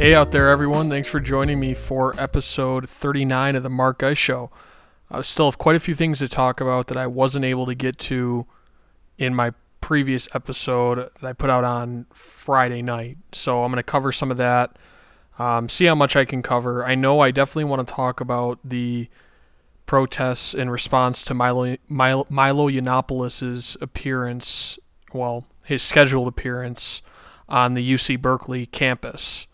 Hey out there, everyone. Thanks for joining me for episode 39 of the Mark Guy Show. I still have quite a few things to talk about that I wasn't able to get to in my previous episode that I put out on Friday night. So I'm going to cover some of that, um, see how much I can cover. I know I definitely want to talk about the protests in response to Milo, Milo, Milo Yiannopoulos' appearance, well, his scheduled appearance on the UC Berkeley campus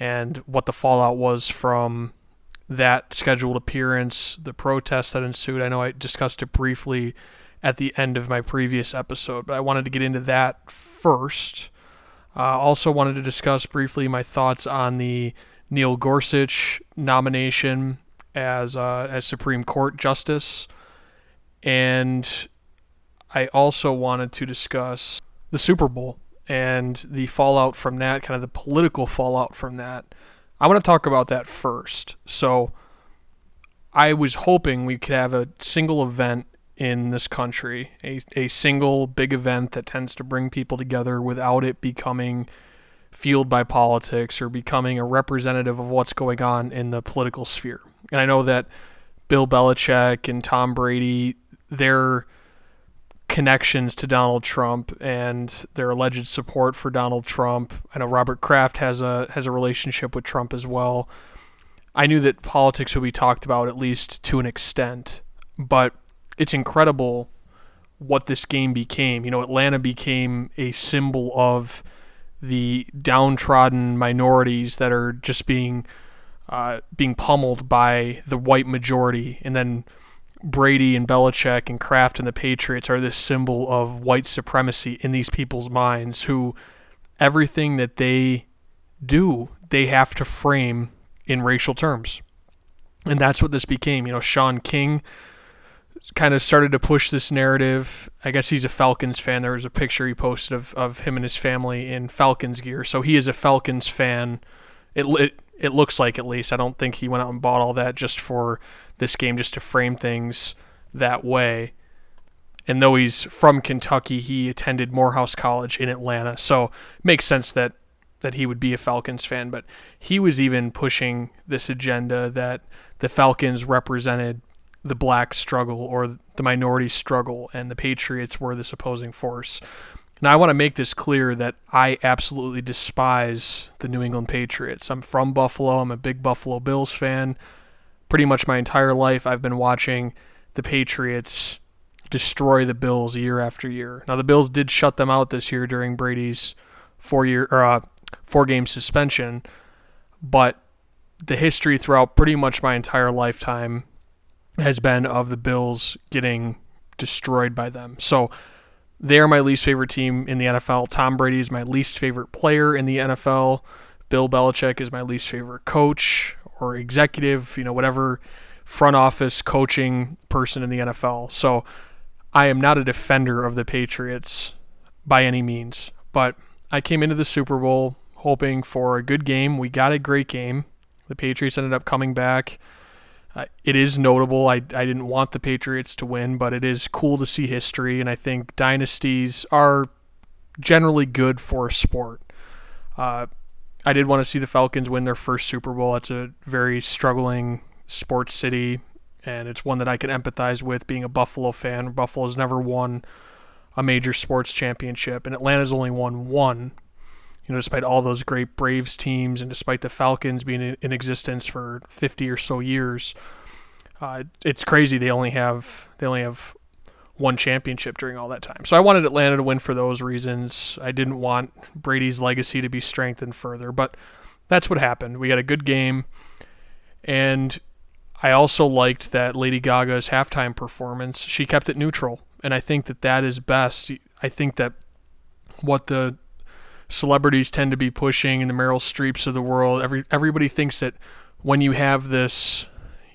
and what the fallout was from that scheduled appearance, the protests that ensued. I know I discussed it briefly at the end of my previous episode, but I wanted to get into that first. Uh, also, wanted to discuss briefly my thoughts on the Neil Gorsuch nomination as uh, as Supreme Court Justice, and I also wanted to discuss the Super Bowl and the fallout from that, kind of the political fallout from that. I want to talk about that first. So, I was hoping we could have a single event in this country, a, a single big event that tends to bring people together without it becoming fueled by politics or becoming a representative of what's going on in the political sphere. And I know that Bill Belichick and Tom Brady, they're connections to Donald Trump and their alleged support for Donald Trump. I know Robert Kraft has a has a relationship with Trump as well. I knew that politics would be talked about at least to an extent, but it's incredible what this game became. You know, Atlanta became a symbol of the downtrodden minorities that are just being uh, being pummeled by the white majority, and then Brady and Belichick and Kraft and the Patriots are this symbol of white supremacy in these people's minds who everything that they do, they have to frame in racial terms. And that's what this became. You know, Shaun King kind of started to push this narrative. I guess he's a Falcons fan. There was a picture he posted of, of him and his family in Falcons gear. So he is a Falcons fan. It, it it looks like at least. I don't think he went out and bought all that just for this game, just to frame things that way. And though he's from Kentucky, he attended Morehouse College in Atlanta, so it makes sense that that he would be a Falcons fan. But he was even pushing this agenda that the Falcons represented the black struggle or the minority struggle, and the Patriots were this opposing force. Now, I want to make this clear that I absolutely despise the New England Patriots. I'm from Buffalo. I'm a big Buffalo Bills fan. Pretty much my entire life, I've been watching the Patriots destroy the Bills year after year. Now, the Bills did shut them out this year during Brady's four year or uh, four game suspension, but the history throughout pretty much my entire lifetime has been of the Bills getting destroyed by them. So they are my least favorite team in the NFL. Tom Brady is my least favorite player in the NFL. Bill Belichick is my least favorite coach or executive, you know, whatever front office coaching person in the NFL. So I am not a defender of the Patriots by any means, but I came into the Super Bowl hoping for a good game. We got a great game. The Patriots ended up coming back it is notable. I, I didn't want the Patriots to win, but it is cool to see history, and I think dynasties are generally good for a sport. Uh, I did want to see the Falcons win their first Super Bowl. It's a very struggling sports city, and it's one that I can empathize with being a Buffalo fan. Buffalo's never won a major sports championship, and Atlanta's only won one you know, despite all those great Braves teams and despite the Falcons being in existence for 50 or so years, uh, it's crazy they only have they only have one championship during all that time. So I wanted Atlanta to win for those reasons. I didn't want Brady's legacy to be strengthened further, but that's what happened. We got a good game, and I also liked that Lady Gaga's halftime performance. She kept it neutral, and I think that that is best. I think that what the celebrities tend to be pushing and the Meryl Streeps of the world. Every everybody thinks that when you have this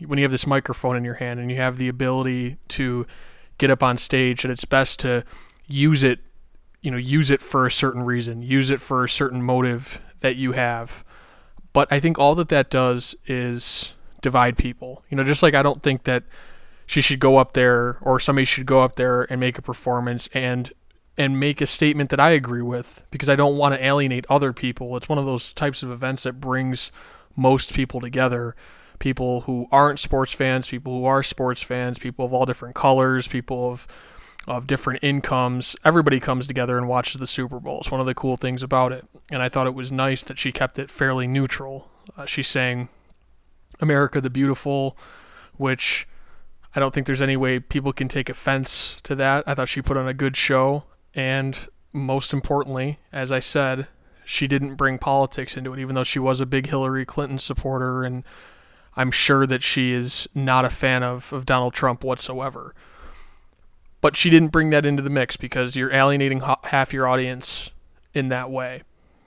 when you have this microphone in your hand and you have the ability to get up on stage that it's best to use it you know use it for a certain reason use it for a certain motive that you have but i think all that that does is divide people you know just like i don't think that she should go up there or somebody should go up there and make a performance and and make a statement that I agree with because I don't want to alienate other people. It's one of those types of events that brings most people together. People who aren't sports fans, people who are sports fans, people of all different colors, people of of different incomes. Everybody comes together and watches the Super Bowl. It's one of the cool things about it. And I thought it was nice that she kept it fairly neutral. Uh, she's saying America the Beautiful, which I don't think there's any way people can take offense to that. I thought she put on a good show. And most importantly, as I said, she didn't bring politics into it, even though she was a big Hillary Clinton supporter. And I'm sure that she is not a fan of, of Donald Trump whatsoever. But she didn't bring that into the mix because you're alienating half your audience in that way.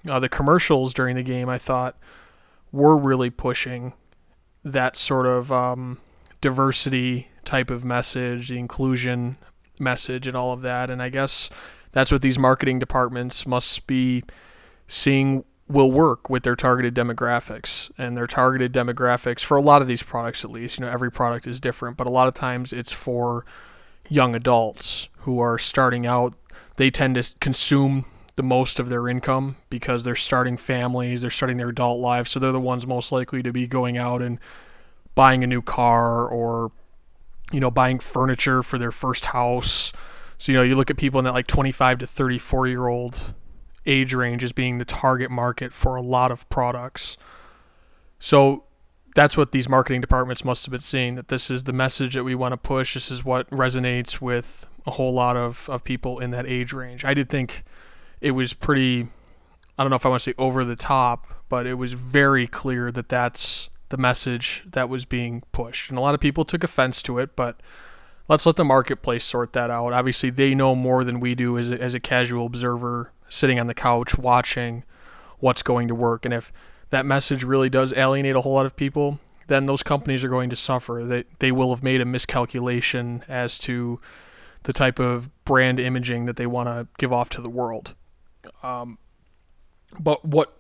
Uh, the commercials during the game, I thought, were really pushing that sort of um, diversity type of message, the inclusion message, and all of that. And I guess that's what these marketing departments must be seeing will work with their targeted demographics. And their targeted demographics for a lot of these products at least you know every product is different but a lot of times it's for young adults who are starting out. They tend to consume the most of their income because they're starting families they're starting their adult lives so they're the ones most likely to be going out and buying a new car or you know buying furniture for their first house so, you know, you look at people in that like 25 to 34 year old age range as being the target market for a lot of products. So, that's what these marketing departments must have been seeing that this is the message that we want to push. This is what resonates with a whole lot of, of people in that age range. I did think it was pretty, I don't know if I want to say over the top, but it was very clear that that's the message that was being pushed. And a lot of people took offense to it, but let's let the marketplace sort that out. Obviously, they know more than we do as a, as a casual observer sitting on the couch watching what's going to work. And if that message really does alienate a whole lot of people, then those companies are going to suffer. They, they will have made a miscalculation as to the type of brand imaging that they want to give off to the world. Um, but what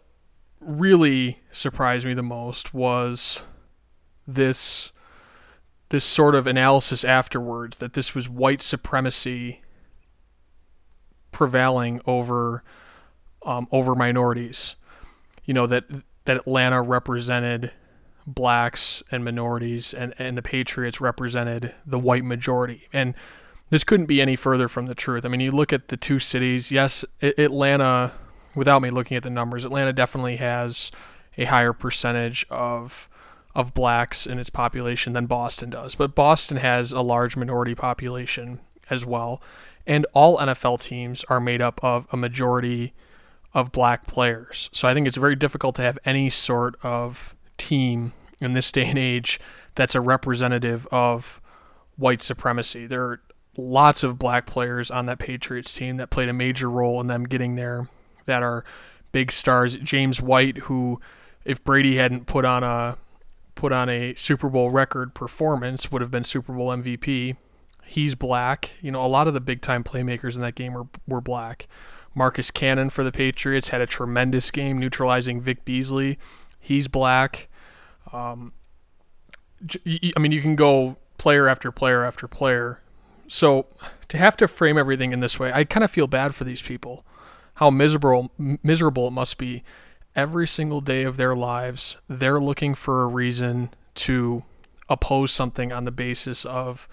really surprised me the most was this this sort of analysis afterwards that this was white supremacy prevailing over um, over minorities. You know that that Atlanta represented blacks and minorities, and and the Patriots represented the white majority. And this couldn't be any further from the truth. I mean, you look at the two cities. Yes, Atlanta. Without me looking at the numbers, Atlanta definitely has a higher percentage of of blacks in its population than Boston does. But Boston has a large minority population as well. And all NFL teams are made up of a majority of black players. So I think it's very difficult to have any sort of team in this day and age that's a representative of white supremacy. There are lots of black players on that Patriots team that played a major role in them getting there that are big stars. James White, who, if Brady hadn't put on a put on a Super Bowl record performance, would have been Super Bowl MVP. He's black. You know, a lot of the big time playmakers in that game were, were black. Marcus Cannon for the Patriots had a tremendous game neutralizing Vic Beasley. He's black. Um, I mean, you can go player after player after player. So to have to frame everything in this way, I kind of feel bad for these people. How miserable miserable it must be every single day of their lives, they're looking for a reason to oppose something on the basis of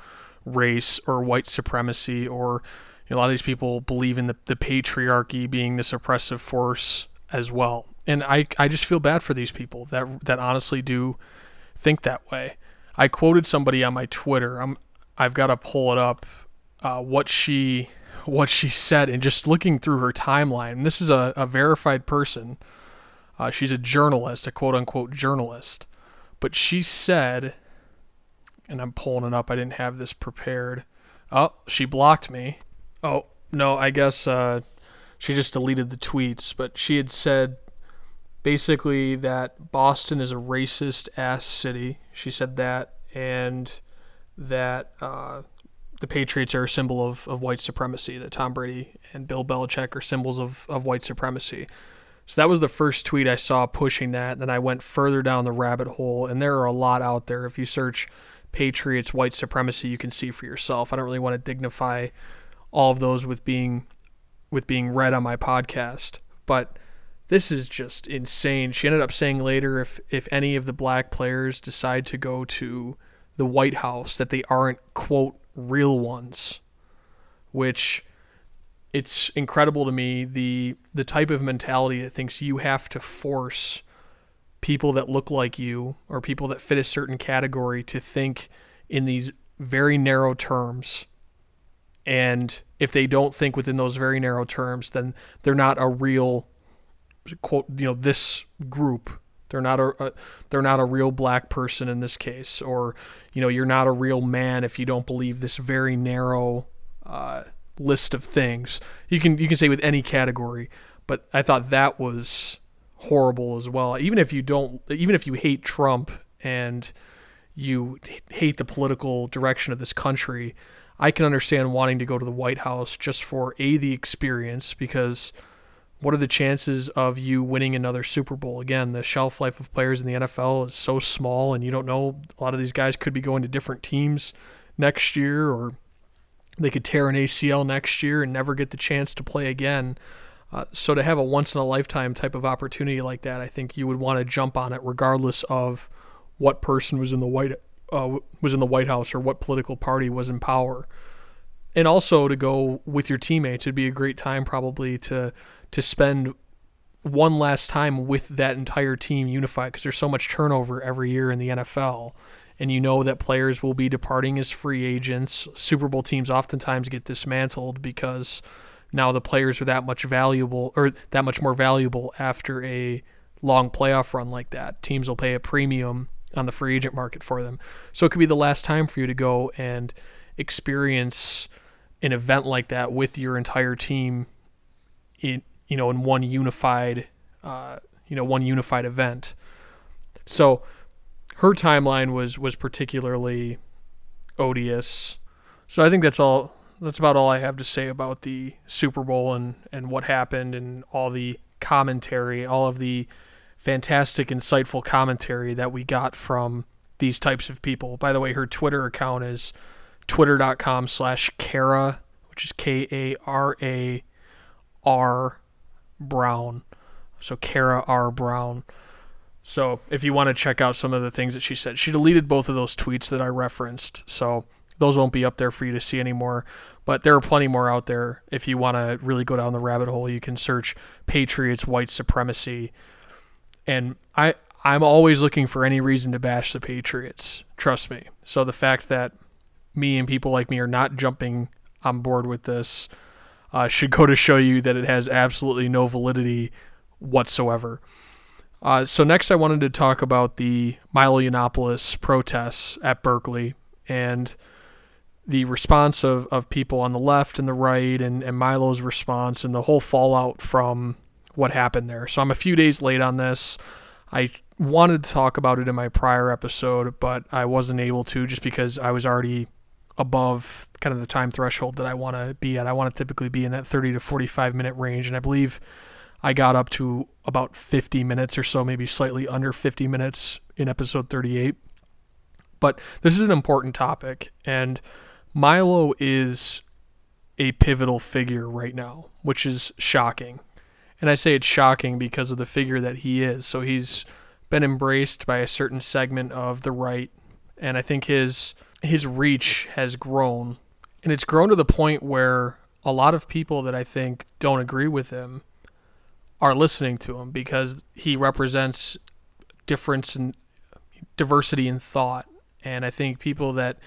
race or white supremacy or you know, a lot of these people believe in the, the patriarchy being this oppressive force as well. And I, I just feel bad for these people that that honestly do think that way. I quoted somebody on my Twitter. I'm I've got to pull it up. Uh, what she what she said and just looking through her timeline. And this is a, a verified person uh, she's a journalist, a quote unquote journalist. But she said, and I'm pulling it up, I didn't have this prepared. Oh, she blocked me. Oh, no, I guess uh, she just deleted the tweets. But she had said basically that Boston is a racist ass city. She said that, and that uh, the Patriots are a symbol of, of white supremacy, that Tom Brady and Bill Belichick are symbols of, of white supremacy. So that was the first tweet I saw pushing that. Then I went further down the rabbit hole, and there are a lot out there. If you search Patriots white supremacy, you can see for yourself. I don't really want to dignify all of those with being with being read on my podcast. But this is just insane. She ended up saying later if if any of the black players decide to go to the White House that they aren't quote real ones, which it's incredible to me the the type of mentality that thinks you have to force people that look like you or people that fit a certain category to think in these very narrow terms. And if they don't think within those very narrow terms then they're not a real quote you know this group. They're not a, a, they're not a real black person in this case. Or you know you're not a real man if you don't believe this very narrow uh, list of things you can you can say with any category but I thought that was horrible as well even if you don't even if you hate Trump and you hate the political direction of this country I can understand wanting to go to the White House just for a the experience because what are the chances of you winning another Super Bowl? Again, the shelf life of players in the NFL is so small, and you don't know. A lot of these guys could be going to different teams next year, or they could tear an ACL next year and never get the chance to play again. Uh, so to have a once in a lifetime type of opportunity like that, I think you would want to jump on it regardless of what person was in the White uh, was in the White House or what political party was in power. And also to go with your teammates, it'd be a great time probably to to spend one last time with that entire team unified because there's so much turnover every year in the NFL. And you know that players will be departing as free agents. Super Bowl teams oftentimes get dismantled because now the players are that much valuable or that much more valuable after a long playoff run like that. Teams will pay a premium on the free agent market for them. So it could be the last time for you to go and experience an event like that with your entire team in you know in one unified uh, you know one unified event. So her timeline was was particularly odious. So I think that's all that's about all I have to say about the Super Bowl and and what happened and all the commentary, all of the fantastic, insightful commentary that we got from these types of people. By the way, her Twitter account is twitter.com slash Kara, which is K A R A R Brown. So Kara R. Brown. So if you want to check out some of the things that she said, she deleted both of those tweets that I referenced. So those won't be up there for you to see anymore. But there are plenty more out there. If you want to really go down the rabbit hole, you can search Patriots white supremacy and I I'm always looking for any reason to bash the Patriots. Trust me. So the fact that me and people like me are not jumping on board with this uh, should go to show you that it has absolutely no validity whatsoever. Uh, so next, I wanted to talk about the Milo Yiannopoulos protests at Berkeley and the response of, of people on the left and the right and, and Milo's response and the whole fallout from what happened there. So I'm a few days late on this. I wanted to talk about it in my prior episode, but I wasn't able to just because I was already above kind of the time threshold that I want to be at. I want to typically be in that 30 to 45 minute range, and I believe I got up to about 50 minutes or so, maybe slightly under 50 minutes in episode 38. But this is an important topic, and Milo is a pivotal figure right now, which is shocking. And I say it's shocking because of the figure that he is. So he's been embraced by a certain segment of the right, and I think his his reach has grown, and it's grown to the point where a lot of people that I think don't agree with him are listening to him because he represents difference and diversity in thought, and I think people that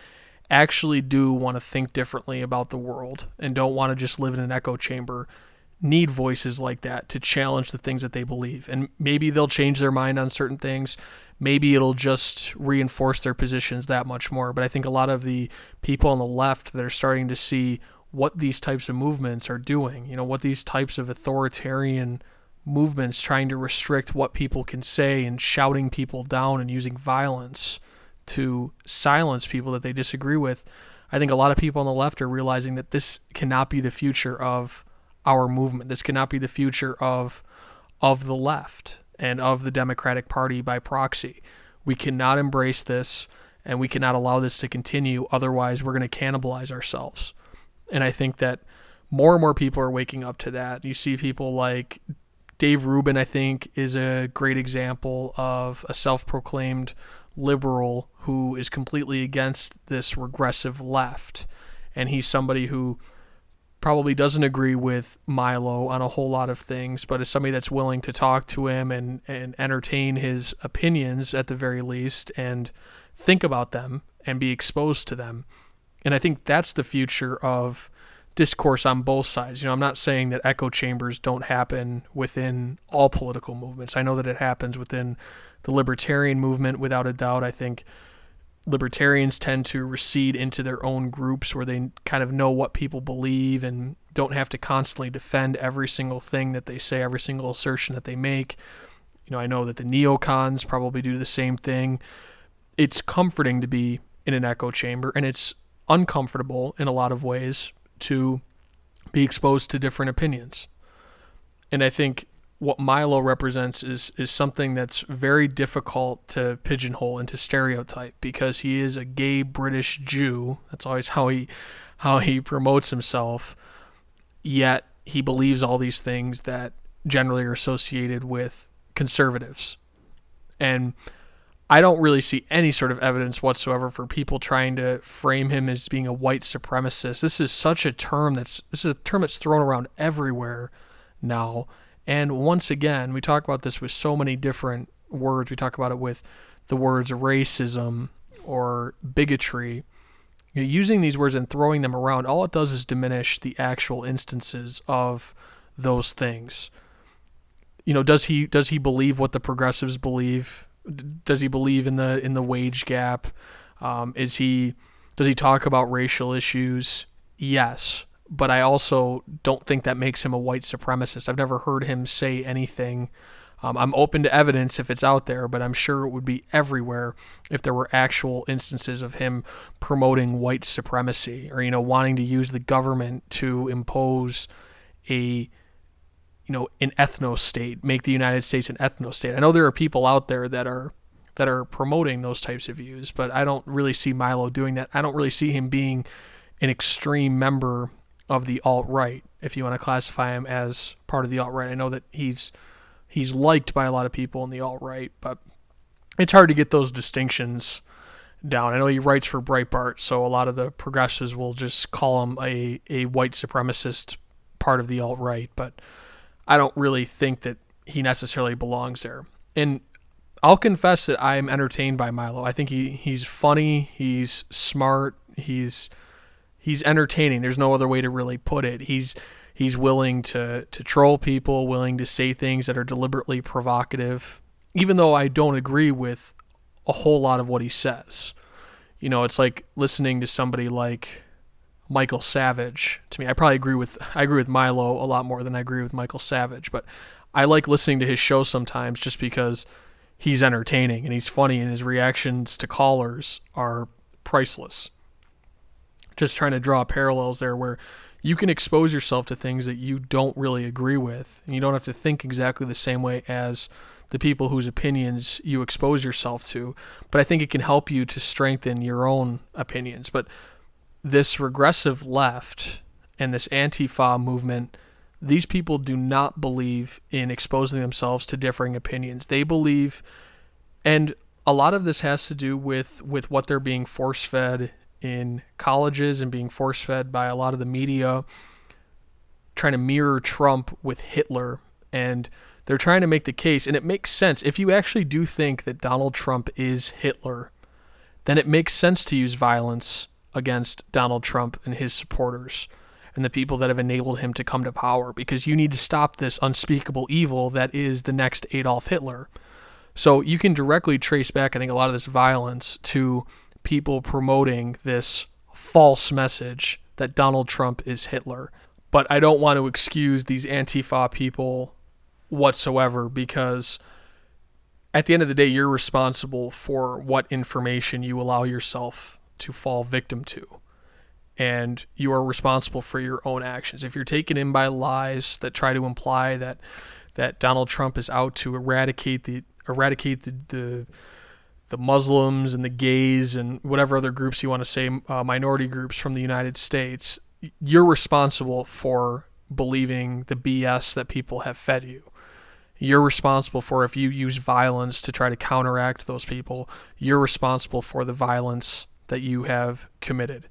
actually do want to think differently about the world and don't want to just live in an echo chamber need voices like that to challenge the things that they believe. And maybe they'll change their mind on certain things. Maybe it'll just reinforce their positions that much more. But I think a lot of the people on the left that are starting to see what these types of movements are doing, you know, what these types of authoritarian movements trying to restrict what people can say and shouting people down and using violence to silence people that they disagree with. I think a lot of people on the left are realizing that this cannot be the future of our movement. This cannot be the future of of the left and of the Democratic Party by proxy. We cannot embrace this and we cannot allow this to continue otherwise we're going to cannibalize ourselves. And I think that more and more people are waking up to that. You see people like Dave Rubin, I think, is a great example of a self proclaimed liberal who is completely against this regressive left. And he's somebody who probably doesn't agree with Milo on a whole lot of things, but is somebody that's willing to talk to him and, and entertain his opinions at the very least and think about them and be exposed to them. And I think that's the future of discourse on both sides. You know, I'm not saying that echo chambers don't happen within all political movements. I know that it happens within the libertarian movement without a doubt. I think libertarians tend to recede into their own groups where they kind of know what people believe and don't have to constantly defend every single thing that they say, every single assertion that they make. You know, I know that the neocons probably do the same thing. It's comforting to be in an echo chamber and it's uncomfortable in a lot of ways to be exposed to different opinions. And I think what Milo represents is is something that's very difficult to pigeonhole into stereotype because he is a gay British Jew. That's always how he how he promotes himself. Yet he believes all these things that generally are associated with conservatives. And I don't really see any sort of evidence whatsoever for people trying to frame him as being a white supremacist. This is such a term that's this is a term that's thrown around everywhere now and once again, we talk about this with so many different words. We talk about it with the words racism or bigotry. You know, using these words and throwing them around, all it does is diminish the actual instances of those things. You know, does he does he believe what the progressives believe? Does he believe in the in the wage gap? Um, is he does he talk about racial issues? Yes but I also don't think that makes him a white supremacist. I've never heard him say anything. Um, I'm open to evidence if it's out there, but I'm sure it would be everywhere if there were actual instances of him promoting white supremacy or you know wanting to use the government to impose a you know an ethno state, make the United States an ethno state. I know there are people out there that are that are promoting those types of views, but I don't really see Milo doing that. I don't really see him being an extreme member of the alt right, if you want to classify him as part of the alt right. I know that he's he's liked by a lot of people in the alt right, but it's hard to get those distinctions down. I know he writes for Breitbart, so a lot of the progressives will just call him a, a white supremacist part of the alt right, but I don't really think that he necessarily belongs there. And I'll confess that I'm entertained by Milo. I think he, he's funny, he's smart, he's he's entertaining. There's no other way to really put it. He's he's willing to to troll people, willing to say things that are deliberately provocative, even though I don't agree with a whole lot of what he says. You know, it's like listening to somebody like Michael Savage. To me, I probably agree with I agree with Milo a lot more than I agree with Michael Savage, but I like listening to his show sometimes just because he's entertaining and he's funny and his reactions to callers are priceless just trying to draw parallels there where you can expose yourself to things that you don't really agree with and you don't have to think exactly the same way as the people whose opinions you expose yourself to but i think it can help you to strengthen your own opinions but this regressive left and this antifa movement these people do not believe in exposing themselves to differing opinions. They believe and a lot of this has to do with with what they're being force fed in colleges and being force fed by a lot of the media trying to mirror Trump with Hitler. And they're trying to make the case and it makes sense. If you actually do think that Donald Trump is Hitler then it makes sense to use violence against Donald Trump and his supporters and the people that have enabled him to come to power because you need to stop this unspeakable evil that is the next Adolf Hitler. So you can directly trace back I think a lot of this violence to people promoting this false message that Donald Trump is Hitler. But I don't want to excuse these Antifa people whatsoever because at the end of the day, you're responsible for what information you allow yourself to fall victim to. And you are responsible for your own actions. If you're taken in by lies that try to imply that that Donald Trump is out to eradicate the eradicate the, the the Muslims and the gays and whatever other groups you want to say, uh, minority groups from the United States, you're responsible for believing the BS that people have fed you. You're responsible for if you use violence to try to counteract those people, you're responsible for the violence that you have committed.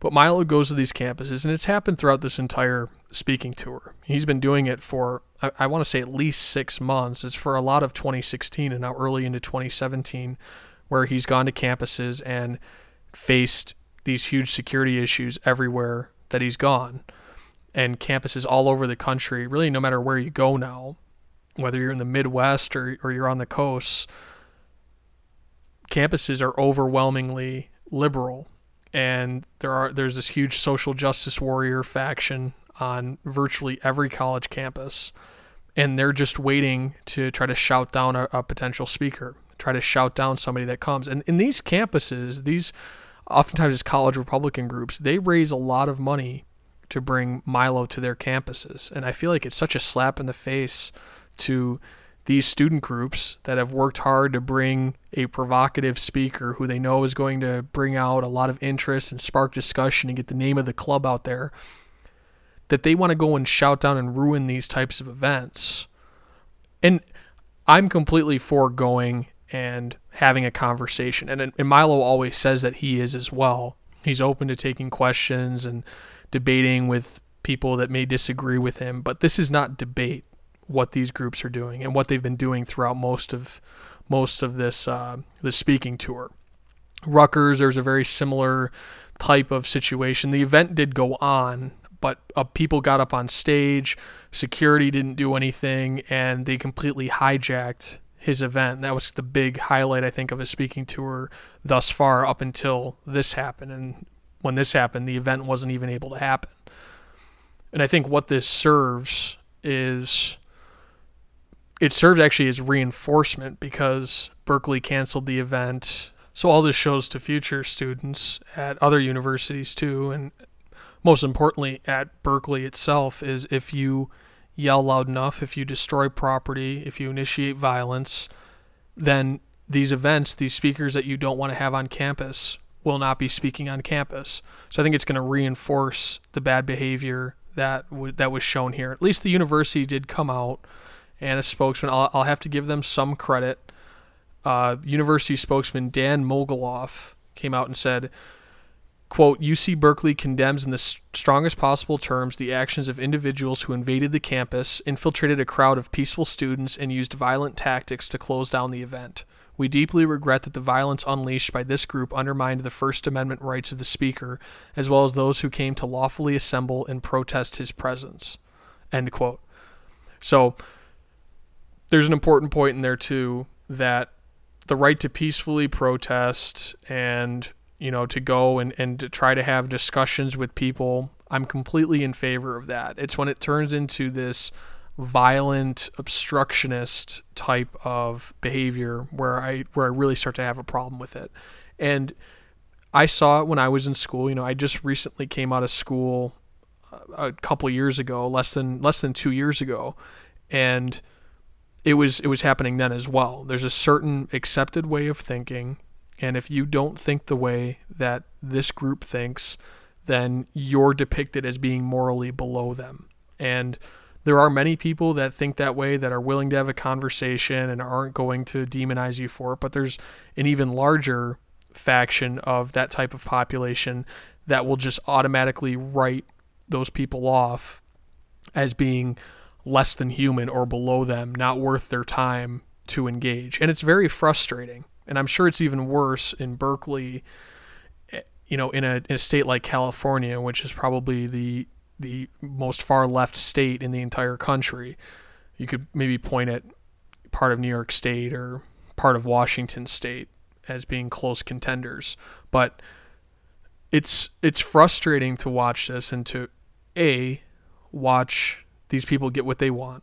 But Milo goes to these campuses, and it's happened throughout this entire speaking tour. He's been doing it for, I, I want to say, at least six months. It's for a lot of 2016 and now early into 2017, where he's gone to campuses and faced these huge security issues everywhere that he's gone. And campuses all over the country, really, no matter where you go now, whether you're in the Midwest or, or you're on the coasts, campuses are overwhelmingly liberal and there are there's this huge social justice warrior faction on virtually every college campus and they're just waiting to try to shout down a, a potential speaker try to shout down somebody that comes. And in these campuses these oftentimes as college republican groups they raise a lot of money to bring milo to their campuses. And i feel like it's such a slap in the face to these student groups that have worked hard to bring a provocative speaker who they know is going to bring out a lot of interest and spark discussion and get the name of the club out there that they want to go and shout down and ruin these types of events. And i'm completely for going and having a conversation and, and milo always says that he is as well. He's open to taking questions and debating with people that may disagree with him but this is not debate what these groups are doing and what they've been doing throughout most of most of this uh, speaking tour. Rutgers, there's a very similar type of situation. The event did go on, but uh, people got up on stage, security didn't do anything, and they completely hijacked his event. That was the big highlight, I think, of his speaking tour thus far up until this happened. And when this happened, the event wasn't even able to happen. And I think what this serves is it serves actually as reinforcement because Berkeley canceled the event. So all this shows to future students at other universities too, and most importantly at Berkeley itself, is if you yell loud enough, if you destroy property, if you initiate violence, then these events, these speakers that you don't want to have on campus, will not be speaking on campus. So I think it's going to reinforce the bad behavior that w- that was shown here. At least the university did come out and a spokesman. I'll, I'll have to give them some credit. Uh, university spokesman Dan Mogulof came out and said, quote, UC Berkeley condemns in the strongest possible terms the actions of individuals who invaded the campus, infiltrated a crowd of peaceful students, and used violent tactics to close down the event. We deeply regret that the violence unleashed by this group undermined the First Amendment rights of the speaker, as well as those who came to lawfully assemble and protest his presence. End quote. So, there's an important point in there too that the right to peacefully protest and you know to go and, and to try to have discussions with people i'm completely in favor of that. It's when it turns into this violent obstructionist type of behavior where i where i really start to have a problem with it. And i saw it when i was in school you know i just recently came out of school uh, a couple years ago less than less than 2 years ago. And it was it was happening then as well. There's a certain accepted way of thinking, and if you don't think the way that this group thinks, then you're depicted as being morally below them. And there are many people that think that way that are willing to have a conversation and aren't going to demonize you for it, but there's an even larger faction of that type of population that will just automatically write those people off as being less than human or below them, not worth their time to engage. And it's very frustrating. And I'm sure it's even worse in Berkeley, you know, in a, in a state like California, which is probably the the most far left state in the entire country. You could maybe point at part of New York State or part of Washington State as being close contenders. But it's it's frustrating to watch this and to a watch these people get what they want.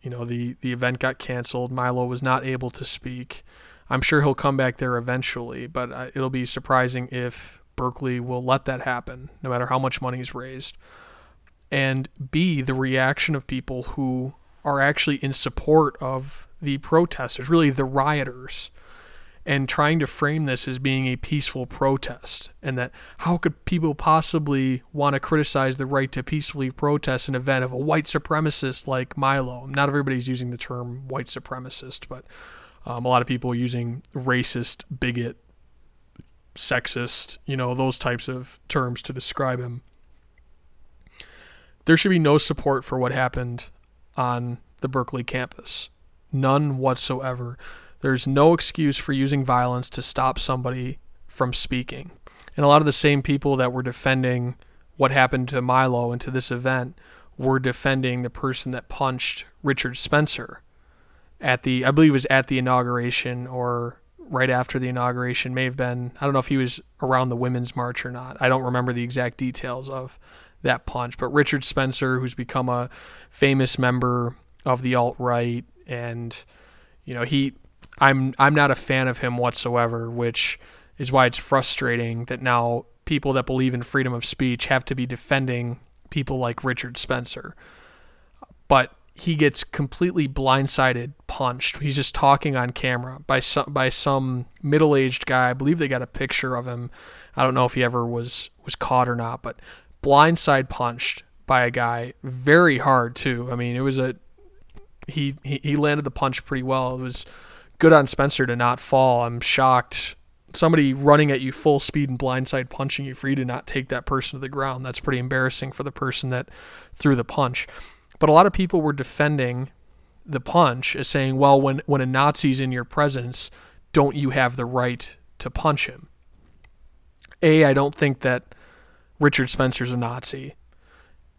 You know, the the event got canceled. Milo was not able to speak. I'm sure he'll come back there eventually, but uh, it'll be surprising if Berkeley will let that happen, no matter how much money is raised. And B, the reaction of people who are actually in support of the protesters, really the rioters. And trying to frame this as being a peaceful protest and that how could people possibly want to criticize the right to peacefully protest an event of a white supremacist like Milo? Not everybody's using the term white supremacist but um, a lot of people are using racist bigot sexist you know those types of terms to describe him. There should be no support for what happened on the Berkeley campus. None whatsoever there's no excuse for using violence to stop somebody from speaking. And a lot of the same people that were defending what happened to Milo and to this event were defending the person that punched Richard Spencer at the, I believe it was at the inauguration or right after the inauguration. May have been, I don't know if he was around the Women's March or not. I don't remember the exact details of that punch. But Richard Spencer, who's become a famous member of the alt right, and, you know, he I'm I'm not a fan of him whatsoever, which is why it's frustrating that now people that believe in freedom of speech have to be defending people like Richard Spencer. But he gets completely blindsided, punched. He's just talking on camera by some by some middle-aged guy. I believe they got a picture of him. I don't know if he ever was was caught or not, but blindside punched by a guy very hard too. I mean, it was a he he, he landed the punch pretty well. It was good on Spencer to not fall. I'm shocked. Somebody running at you full speed and blindside punching you for you to not take that person to the ground. That's pretty embarrassing for the person that threw the punch. But a lot of people were defending the punch as saying, well, when, when a Nazi's in your presence, don't you have the right to punch him? A, I don't think that Richard Spencer's a Nazi.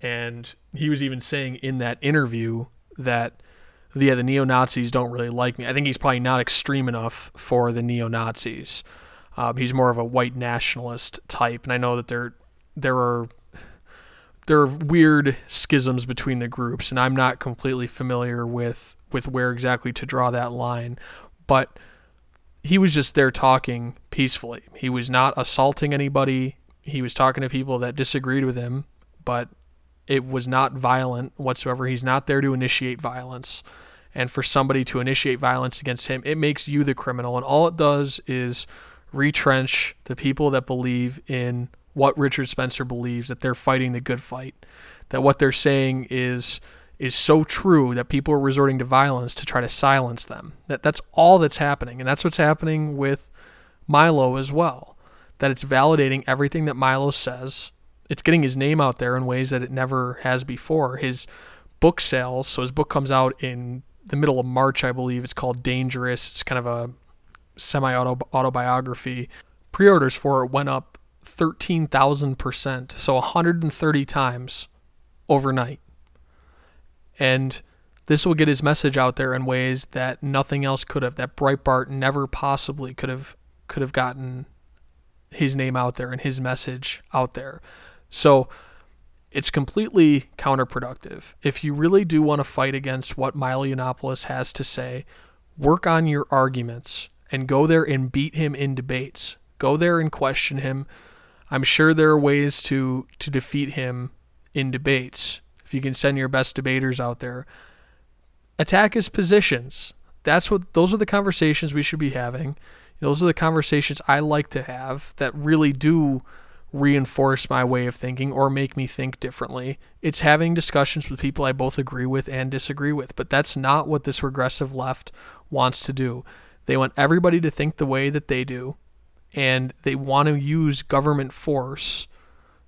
And he was even saying in that interview that yeah, the neo Nazis don't really like me. I think he's probably not extreme enough for the neo Nazis. Um, he's more of a white nationalist type, and I know that there there are there are weird schisms between the groups, and I'm not completely familiar with with where exactly to draw that line, but he was just there talking peacefully. He was not assaulting anybody. He was talking to people that disagreed with him, but it was not violent whatsoever. He's not there to initiate violence. And for somebody to initiate violence against him, it makes you the criminal. And all it does is retrench the people that believe in what Richard Spencer believes that they're fighting the good fight. That what they're saying is is so true that people are resorting to violence to try to silence them. That that's all that's happening. And that's what's happening with Milo as well. That it's validating everything that Milo says it's getting his name out there in ways that it never has before. His book sales, so his book comes out in the middle of March, I believe. It's called Dangerous. It's kind of a semi autobiography. Pre orders for it went up 13,000%, so 130 times overnight. And this will get his message out there in ways that nothing else could have, that Breitbart never possibly could have could have gotten his name out there and his message out there. So it's completely counterproductive. If you really do want to fight against what Milo Yiannopoulos has to say, work on your arguments and go there and beat him in debates. Go there and question him. I'm sure there are ways to to defeat him in debates. If you can send your best debaters out there, attack his positions. That's what those are the conversations we should be having. Those are the conversations I like to have that really do reinforce my way of thinking or make me think differently. It's having discussions with people I both agree with and disagree with. But that's not what this regressive left wants to do. They want everybody to think the way that they do, and they want to use government force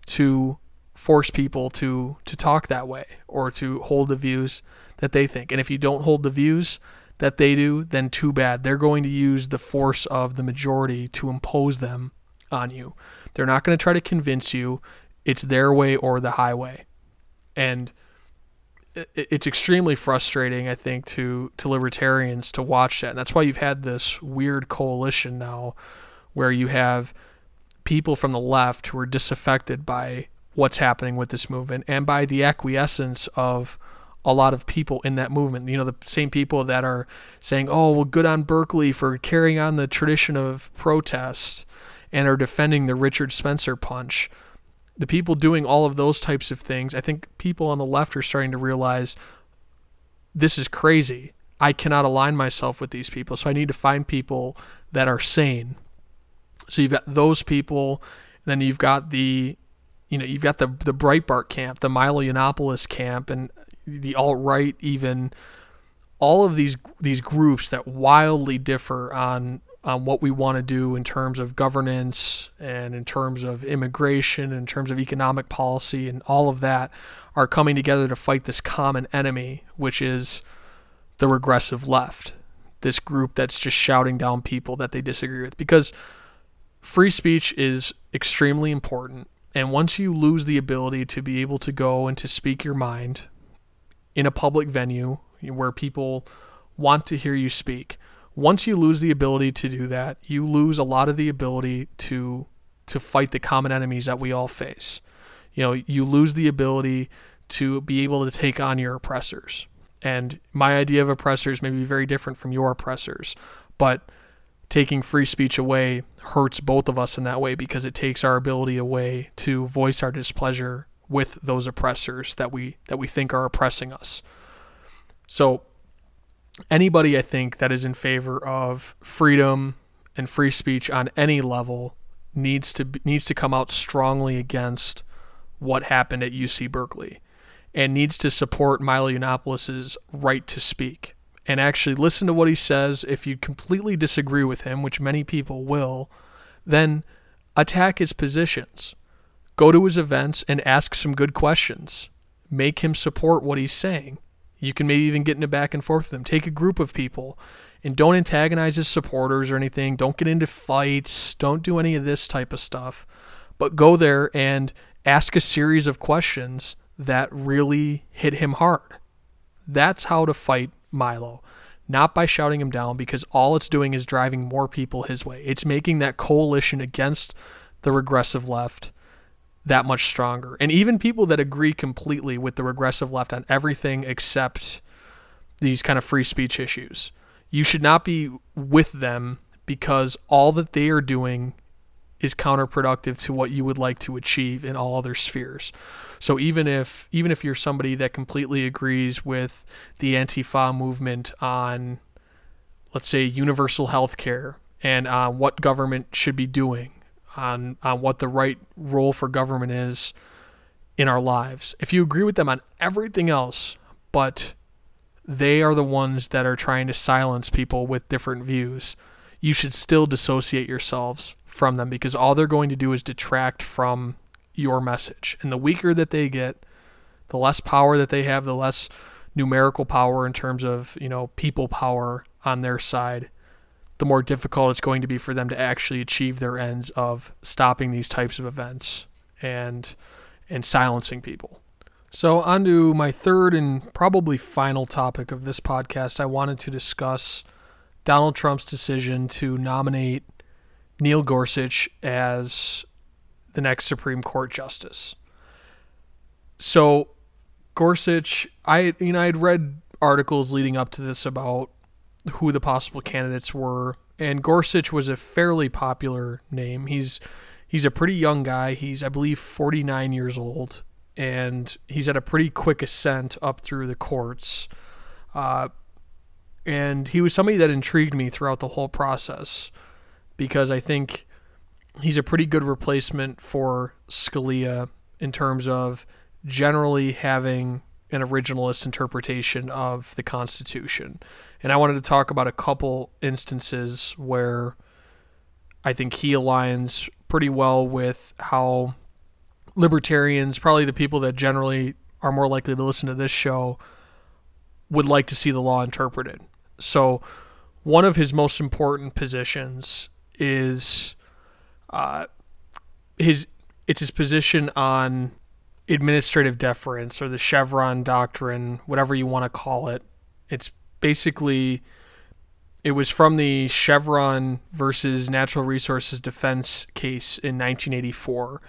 to force people to to talk that way or to hold the views that they think. And if you don't hold the views that they do, then too bad. They're going to use the force of the majority to impose them on you. They're not going to try to convince you it's their way or the highway. And it's extremely frustrating, I think, to, to libertarians to watch that. And that's why you've had this weird coalition now where you have people from the left who are disaffected by what's happening with this movement and by the acquiescence of a lot of people in that movement. You know, the same people that are saying, oh, well, good on Berkeley for carrying on the tradition of protest and are defending the Richard Spencer punch. The people doing all of those types of things, I think people on the left are starting to realize this is crazy. I cannot align myself with these people. So I need to find people that are sane. So you've got those people, then you've got the you know, you've got the the Breitbart camp, the Milo Yiannopoulos camp, and the alt right even all of these these groups that wildly differ on on what we want to do in terms of governance and in terms of immigration, in terms of economic policy, and all of that are coming together to fight this common enemy, which is the regressive left. This group that's just shouting down people that they disagree with. Because free speech is extremely important. And once you lose the ability to be able to go and to speak your mind in a public venue where people want to hear you speak, once you lose the ability to do that, you lose a lot of the ability to to fight the common enemies that we all face. You know, you lose the ability to be able to take on your oppressors. And my idea of oppressors may be very different from your oppressors, but taking free speech away hurts both of us in that way because it takes our ability away to voice our displeasure with those oppressors that we that we think are oppressing us. So anybody I think that is in favor of freedom and free speech on any level needs to needs to come out strongly against what happened at UC Berkeley and needs to support Milo Yiannopoulos' right to speak and actually listen to what he says. If you completely disagree with him, which many people will, then attack his positions. Go to his events and ask some good questions. Make him support what he's saying. You can maybe even get in a back and forth with him. Take a group of people and don't antagonize his supporters or anything. Don't get into fights. Don't do any of this type of stuff. But go there and ask a series of questions that really hit him hard. That's how to fight Milo. Not by shouting him down, because all it's doing is driving more people his way. It's making that coalition against the regressive left that much stronger. And even people that agree completely with the regressive left on everything except these kind of free speech issues, you should not be with them because all that they are doing is counterproductive to what you would like to achieve in all other spheres. So even if even if you're somebody that completely agrees with the Antifa movement on let's say universal health care and uh, what government should be doing on on what the right role for government is in our lives. If you agree with them on everything else, but they are the ones that are trying to silence people with different views, you should still dissociate yourselves from them because all they're going to do is detract from your message. And the weaker that they get, the less power that they have, the less numerical power in terms of, you know, people power on their side, the more difficult it's going to be for them to actually achieve their ends of stopping these types of events and and silencing people. So on to my third and probably final topic of this podcast. I wanted to discuss Donald Trump's decision to nominate Neil Gorsuch as the next Supreme Court justice. So Gorsuch, I you know I'd read articles leading up to this about who the possible candidates were, and Gorsuch was a fairly popular name. He's he's a pretty young guy. He's I believe 49 years old, and he's had a pretty quick ascent up through the courts. Uh, and he was somebody that intrigued me throughout the whole process because I think he's a pretty good replacement for Scalia in terms of generally having an originalist interpretation of the Constitution. And I wanted to talk about a couple instances where I think he aligns pretty well with how libertarians, probably the people that generally are more likely to listen to this show, would like to see the law interpreted. So, one of his most important positions is uh, his it's his position on administrative deference or the Chevron doctrine, whatever you want to call it. It's basically it was from the Chevron versus Natural Resources Defense case in 1984,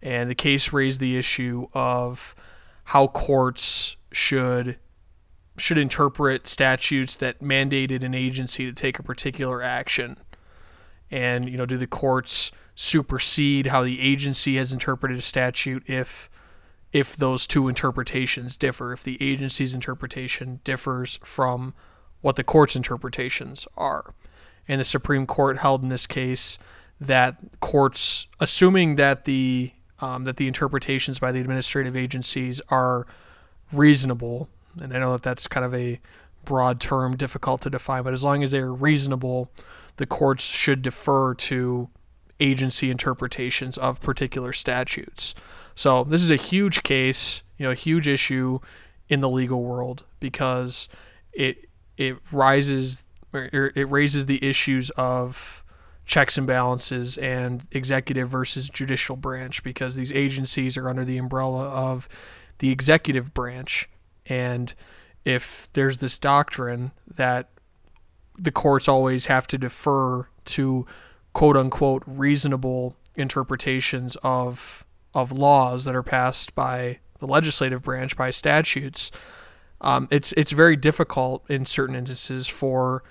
and the case raised the issue of how courts should should interpret statutes that mandated an agency to take a particular action. And you know, do the courts supersede how the agency has interpreted a statute if if those two interpretations differ, if the agency's interpretation differs from what the court's interpretations are. And the Supreme Court held in this case that courts, assuming that the um, that the interpretations by the administrative agencies are reasonable, and I know that that's kind of a broad term, difficult to define, but as long as they're reasonable, the courts should defer to agency interpretations of particular statutes. So this is a huge case, you know, a huge issue in the legal world because it it rises it raises the issues of checks and balances and executive versus judicial branch because these agencies are under the umbrella of the executive branch and if there's this doctrine that the courts always have to defer to quote unquote reasonable interpretations of of laws that are passed by the legislative branch by statutes, um, it's it's very difficult in certain instances for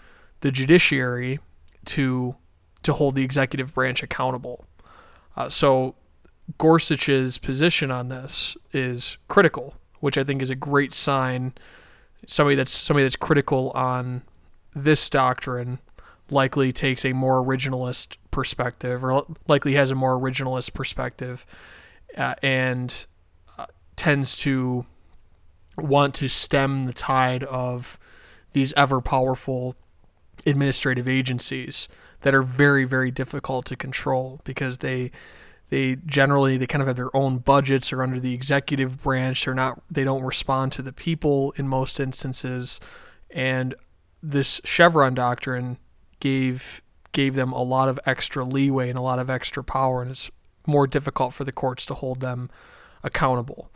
the judiciary to to hold the executive branch accountable. Uh, so Gorsuch's position on this is critical, which I think is a great sign. Somebody that's somebody that's critical on this doctrine likely takes a more originalist perspective, or likely has a more originalist perspective, uh, and uh, tends to want to stem the tide of these ever powerful administrative agencies that are very very difficult to control because they they generally they kind of have their own budgets or under the executive branch they're not they don't respond to the people in most instances and this Chevron doctrine gave gave them a lot of extra leeway and a lot of extra power and it's more difficult for the courts to hold them accountable.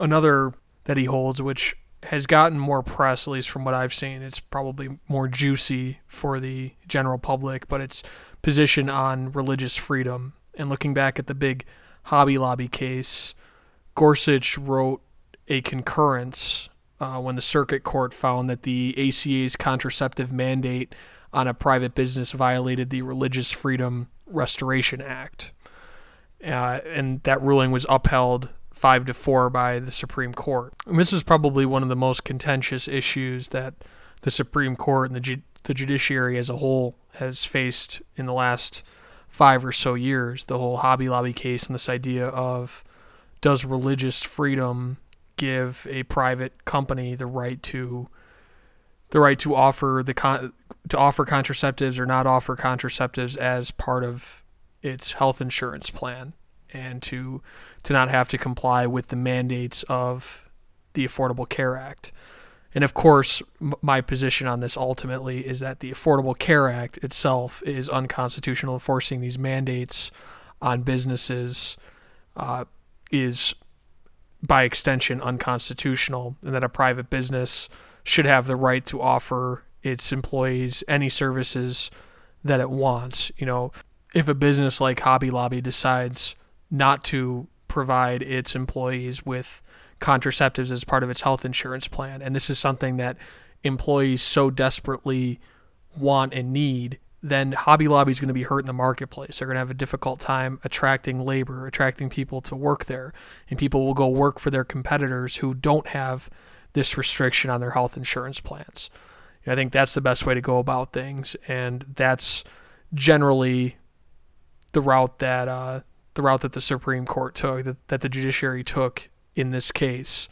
Another that he holds which has gotten more press, at least from what I've seen. It's probably more juicy for the general public, but its position on religious freedom. And looking back at the big Hobby Lobby case, Gorsuch wrote a concurrence uh, when the circuit court found that the ACA's contraceptive mandate on a private business violated the Religious Freedom Restoration Act. Uh, and that ruling was upheld five to four by the Supreme Court. And this is probably one of the most contentious issues that the Supreme Court and the ju- the judiciary as a whole has faced in the last five or so years. The whole Hobby Lobby case and this idea of does religious freedom give a private company the right to the right to offer the con- to offer contraceptives or not offer contraceptives as part of its health insurance plan and to to not have to comply with the mandates of the Affordable Care Act. And of course, m- my position on this ultimately is that the Affordable Care Act itself is unconstitutional. Enforcing these mandates on businesses uh, is, by extension, unconstitutional, and that a private business should have the right to offer its employees any services that it wants. You know, if a business like Hobby Lobby decides not to provide its employees with contraceptives as part of its health insurance plan. And this is something that employees so desperately want and need, then Hobby Lobby is going to be hurt in the marketplace. They're going to have a difficult time attracting labor, attracting people to work there. And people will go work for their competitors who don't have this restriction on their health insurance plans. I think that's the best way to go about things. And that's generally the route that uh, the route that the Supreme Court took, that, that the judiciary took in this case,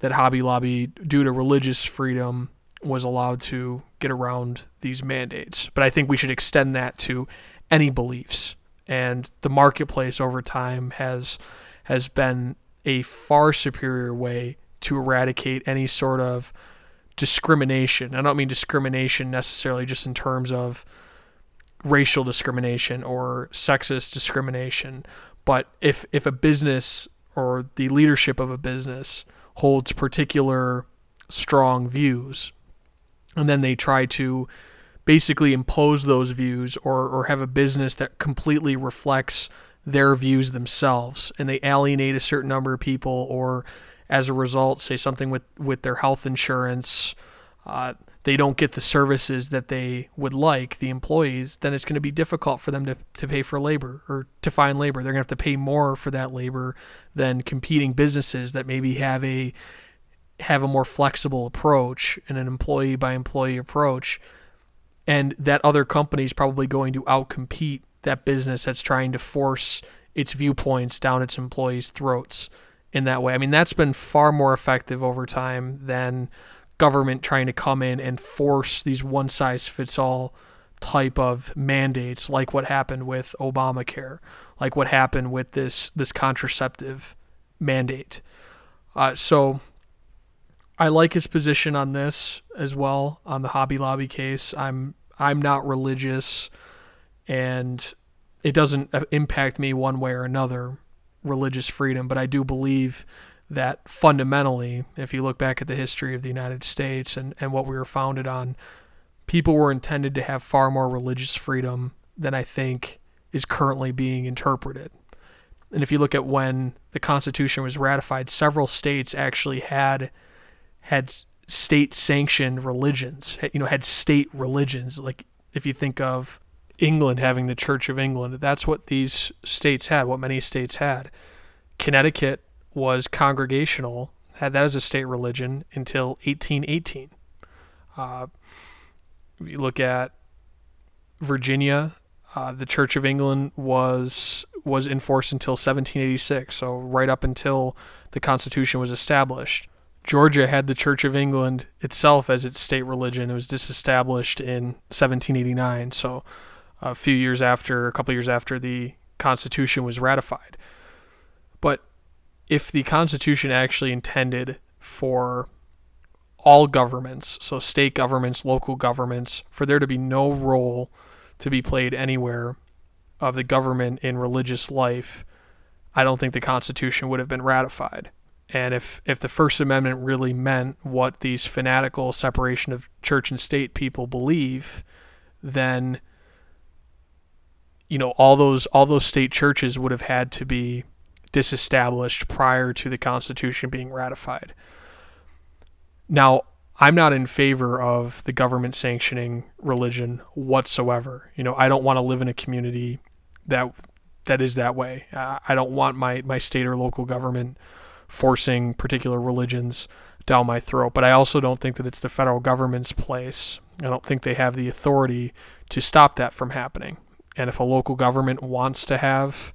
that Hobby Lobby, due to religious freedom, was allowed to get around these mandates. But I think we should extend that to any beliefs. And the marketplace over time has has been a far superior way to eradicate any sort of discrimination. I don't mean discrimination necessarily just in terms of racial discrimination or sexist discrimination. But if if a business or the leadership of a business holds particular strong views, and then they try to basically impose those views or, or have a business that completely reflects their views themselves and they alienate a certain number of people or as a result say something with, with their health insurance uh, they don't get the services that they would like, the employees, then it's going to be difficult for them to, to pay for labor or to find labor. They're going to have to pay more for that labor than competing businesses that maybe have a have a more flexible approach and an employee by employee approach. And that other company is probably going to outcompete that business that's trying to force its viewpoints down its employees' throats in that way. I mean, that's been far more effective over time than government trying to come in and force these one size fits all type of mandates like what happened with Obamacare, like what happened with this this contraceptive mandate. Uh, so I like his position on this as well on the Hobby Lobby case. I'm I'm not religious, and it doesn't uh, impact me one way or another, religious freedom. But I do believe that fundamentally, if you look back at the history of the United States and, and what we were founded on, people were intended to have far more religious freedom than I think is currently being interpreted. And if you look at when the Constitution was ratified, several states actually had had state sanctioned religions, you know, had state religions. Like if you think of England having the Church of England, that's what these states had, what many states had. Connecticut was congregational, had that as a state religion until 1818. Uh, you look at Virginia, uh, the Church of England was was in force until 1786, so right up until the Constitution was established. Georgia had the Church of England itself as its state religion. It was disestablished in 1789, so a few years after, a couple years after the Constitution was ratified. But if the Constitution actually intended for all governments, so state governments, local governments, for there to be no role to be played anywhere of the government in religious life, I don't think the Constitution would have been ratified. And if, if the First Amendment really meant what these fanatical separation of church and state people believe, then you know all those all those state churches would have had to be disestablished prior to the Constitution being ratified. Now, I'm not in favor of the government sanctioning religion whatsoever. You know, I don't want to live in a community that that is that way. Uh, I don't want my my state or local government forcing particular religions down my throat. But I also don't think that it's the federal government's place. I don't think they have the authority to stop that from happening. And if a local government wants to have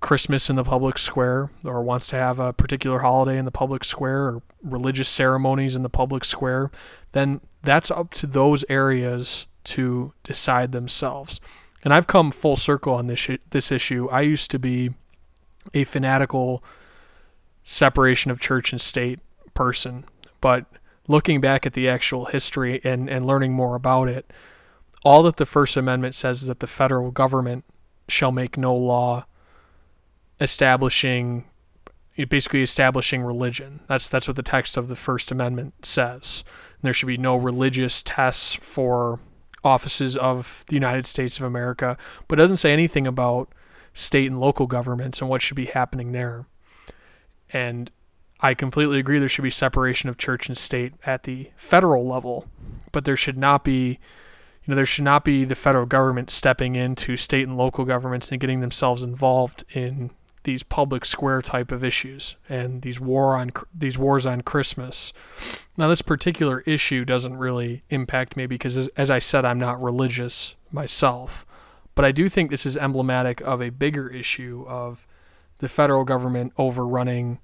Christmas in the public square or wants to have a particular holiday in the public square or religious ceremonies in the public square, then that's up to those areas to decide themselves. And I've come full circle on this this issue. I used to be a fanatical separation of church and state person, but looking back at the actual history and, and learning more about it, all that the First Amendment says is that the federal government shall make no law establishing basically establishing religion. That's that's what the text of the First Amendment says. And there should be no religious tests for offices of the United States of America, but it doesn't say anything about state and local governments and what should be happening there. And I completely agree there should be separation of church and state at the federal level, but there should not be you know there should not be the federal government stepping into state and local governments and getting themselves involved in these public square type of issues and these war on these wars on Christmas. Now this particular issue doesn't really impact me because as, as I said I'm not religious myself, but I do think this is emblematic of a bigger issue of the federal government overrunning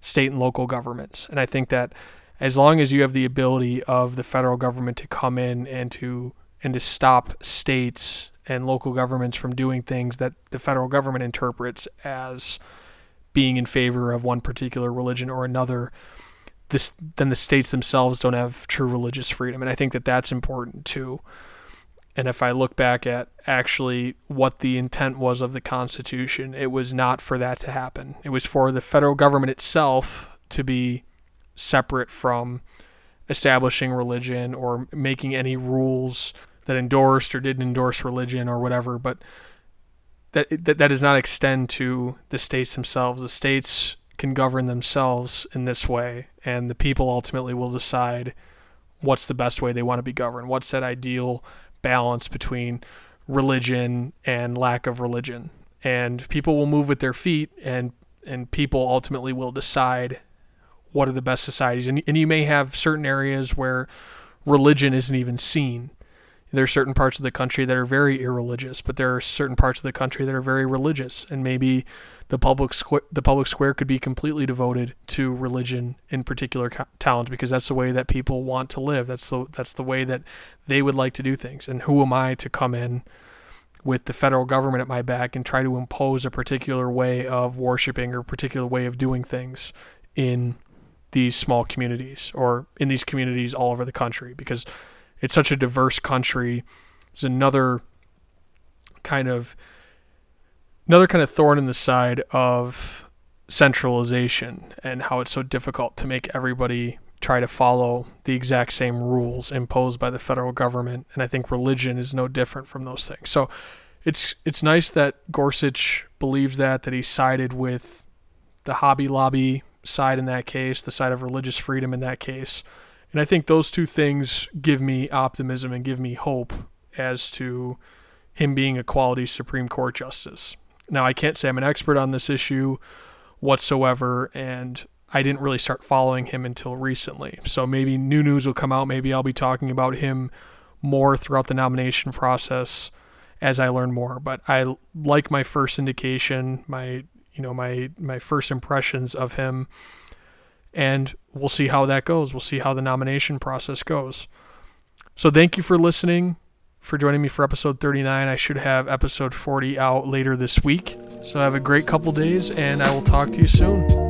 state and local governments. And I think that as long as you have the ability of the federal government to come in and to and to stop states and local governments from doing things that the federal government interprets as being in favor of one particular religion or another, this then the states themselves don't have true religious freedom. And I think that that's important too. And if I look back at actually what the intent was of the Constitution, it was not for that to happen. It was for the federal government itself to be separate from establishing religion or making any rules that endorsed or didn't endorse religion or whatever. But that that, that does not extend to the states themselves. The states can govern themselves in this way, and the people ultimately will decide what's the best way they want to be governed. What's that ideal balance between religion and lack of religion. And people will move with their feet and and people ultimately will decide what are the best societies. And, and you may have certain areas where religion isn't even seen. There are certain parts of the country that are very irreligious, but there are certain parts of the country that are very religious, and maybe the public the public square could be completely devoted to religion in particular co- towns because that's the way that people want to live. That's the that's the way that they would like to do things. And who am I to come in with the federal government at my back and try to impose a particular way of worshiping or a particular way of doing things in these small communities or in these communities all over the country because it's such a diverse country. It's another kind of another kind of thorn in the side of centralization and how it's so difficult to make everybody try to follow the exact same rules imposed by the federal government and I think religion is no different from those things. So it's it's nice that Gorsuch believes that that he sided with the Hobby Lobby side in that case, the side of religious freedom in that case. And I think those two things give me optimism and give me hope as to him being a quality Supreme Court justice. Now, I can't say I'm an expert on this issue whatsoever, and I didn't really start following him until recently. So maybe new news will come out. Maybe I'll be talking about him more throughout the nomination process as I learn more. But I like my first indication, my you know my my first impressions of him. And we'll see how that goes. We'll see how the nomination process goes. So thank you for listening for joining me for episode 39 i should have episode 40 out later this week. So have a great couple days and i will talk to you soon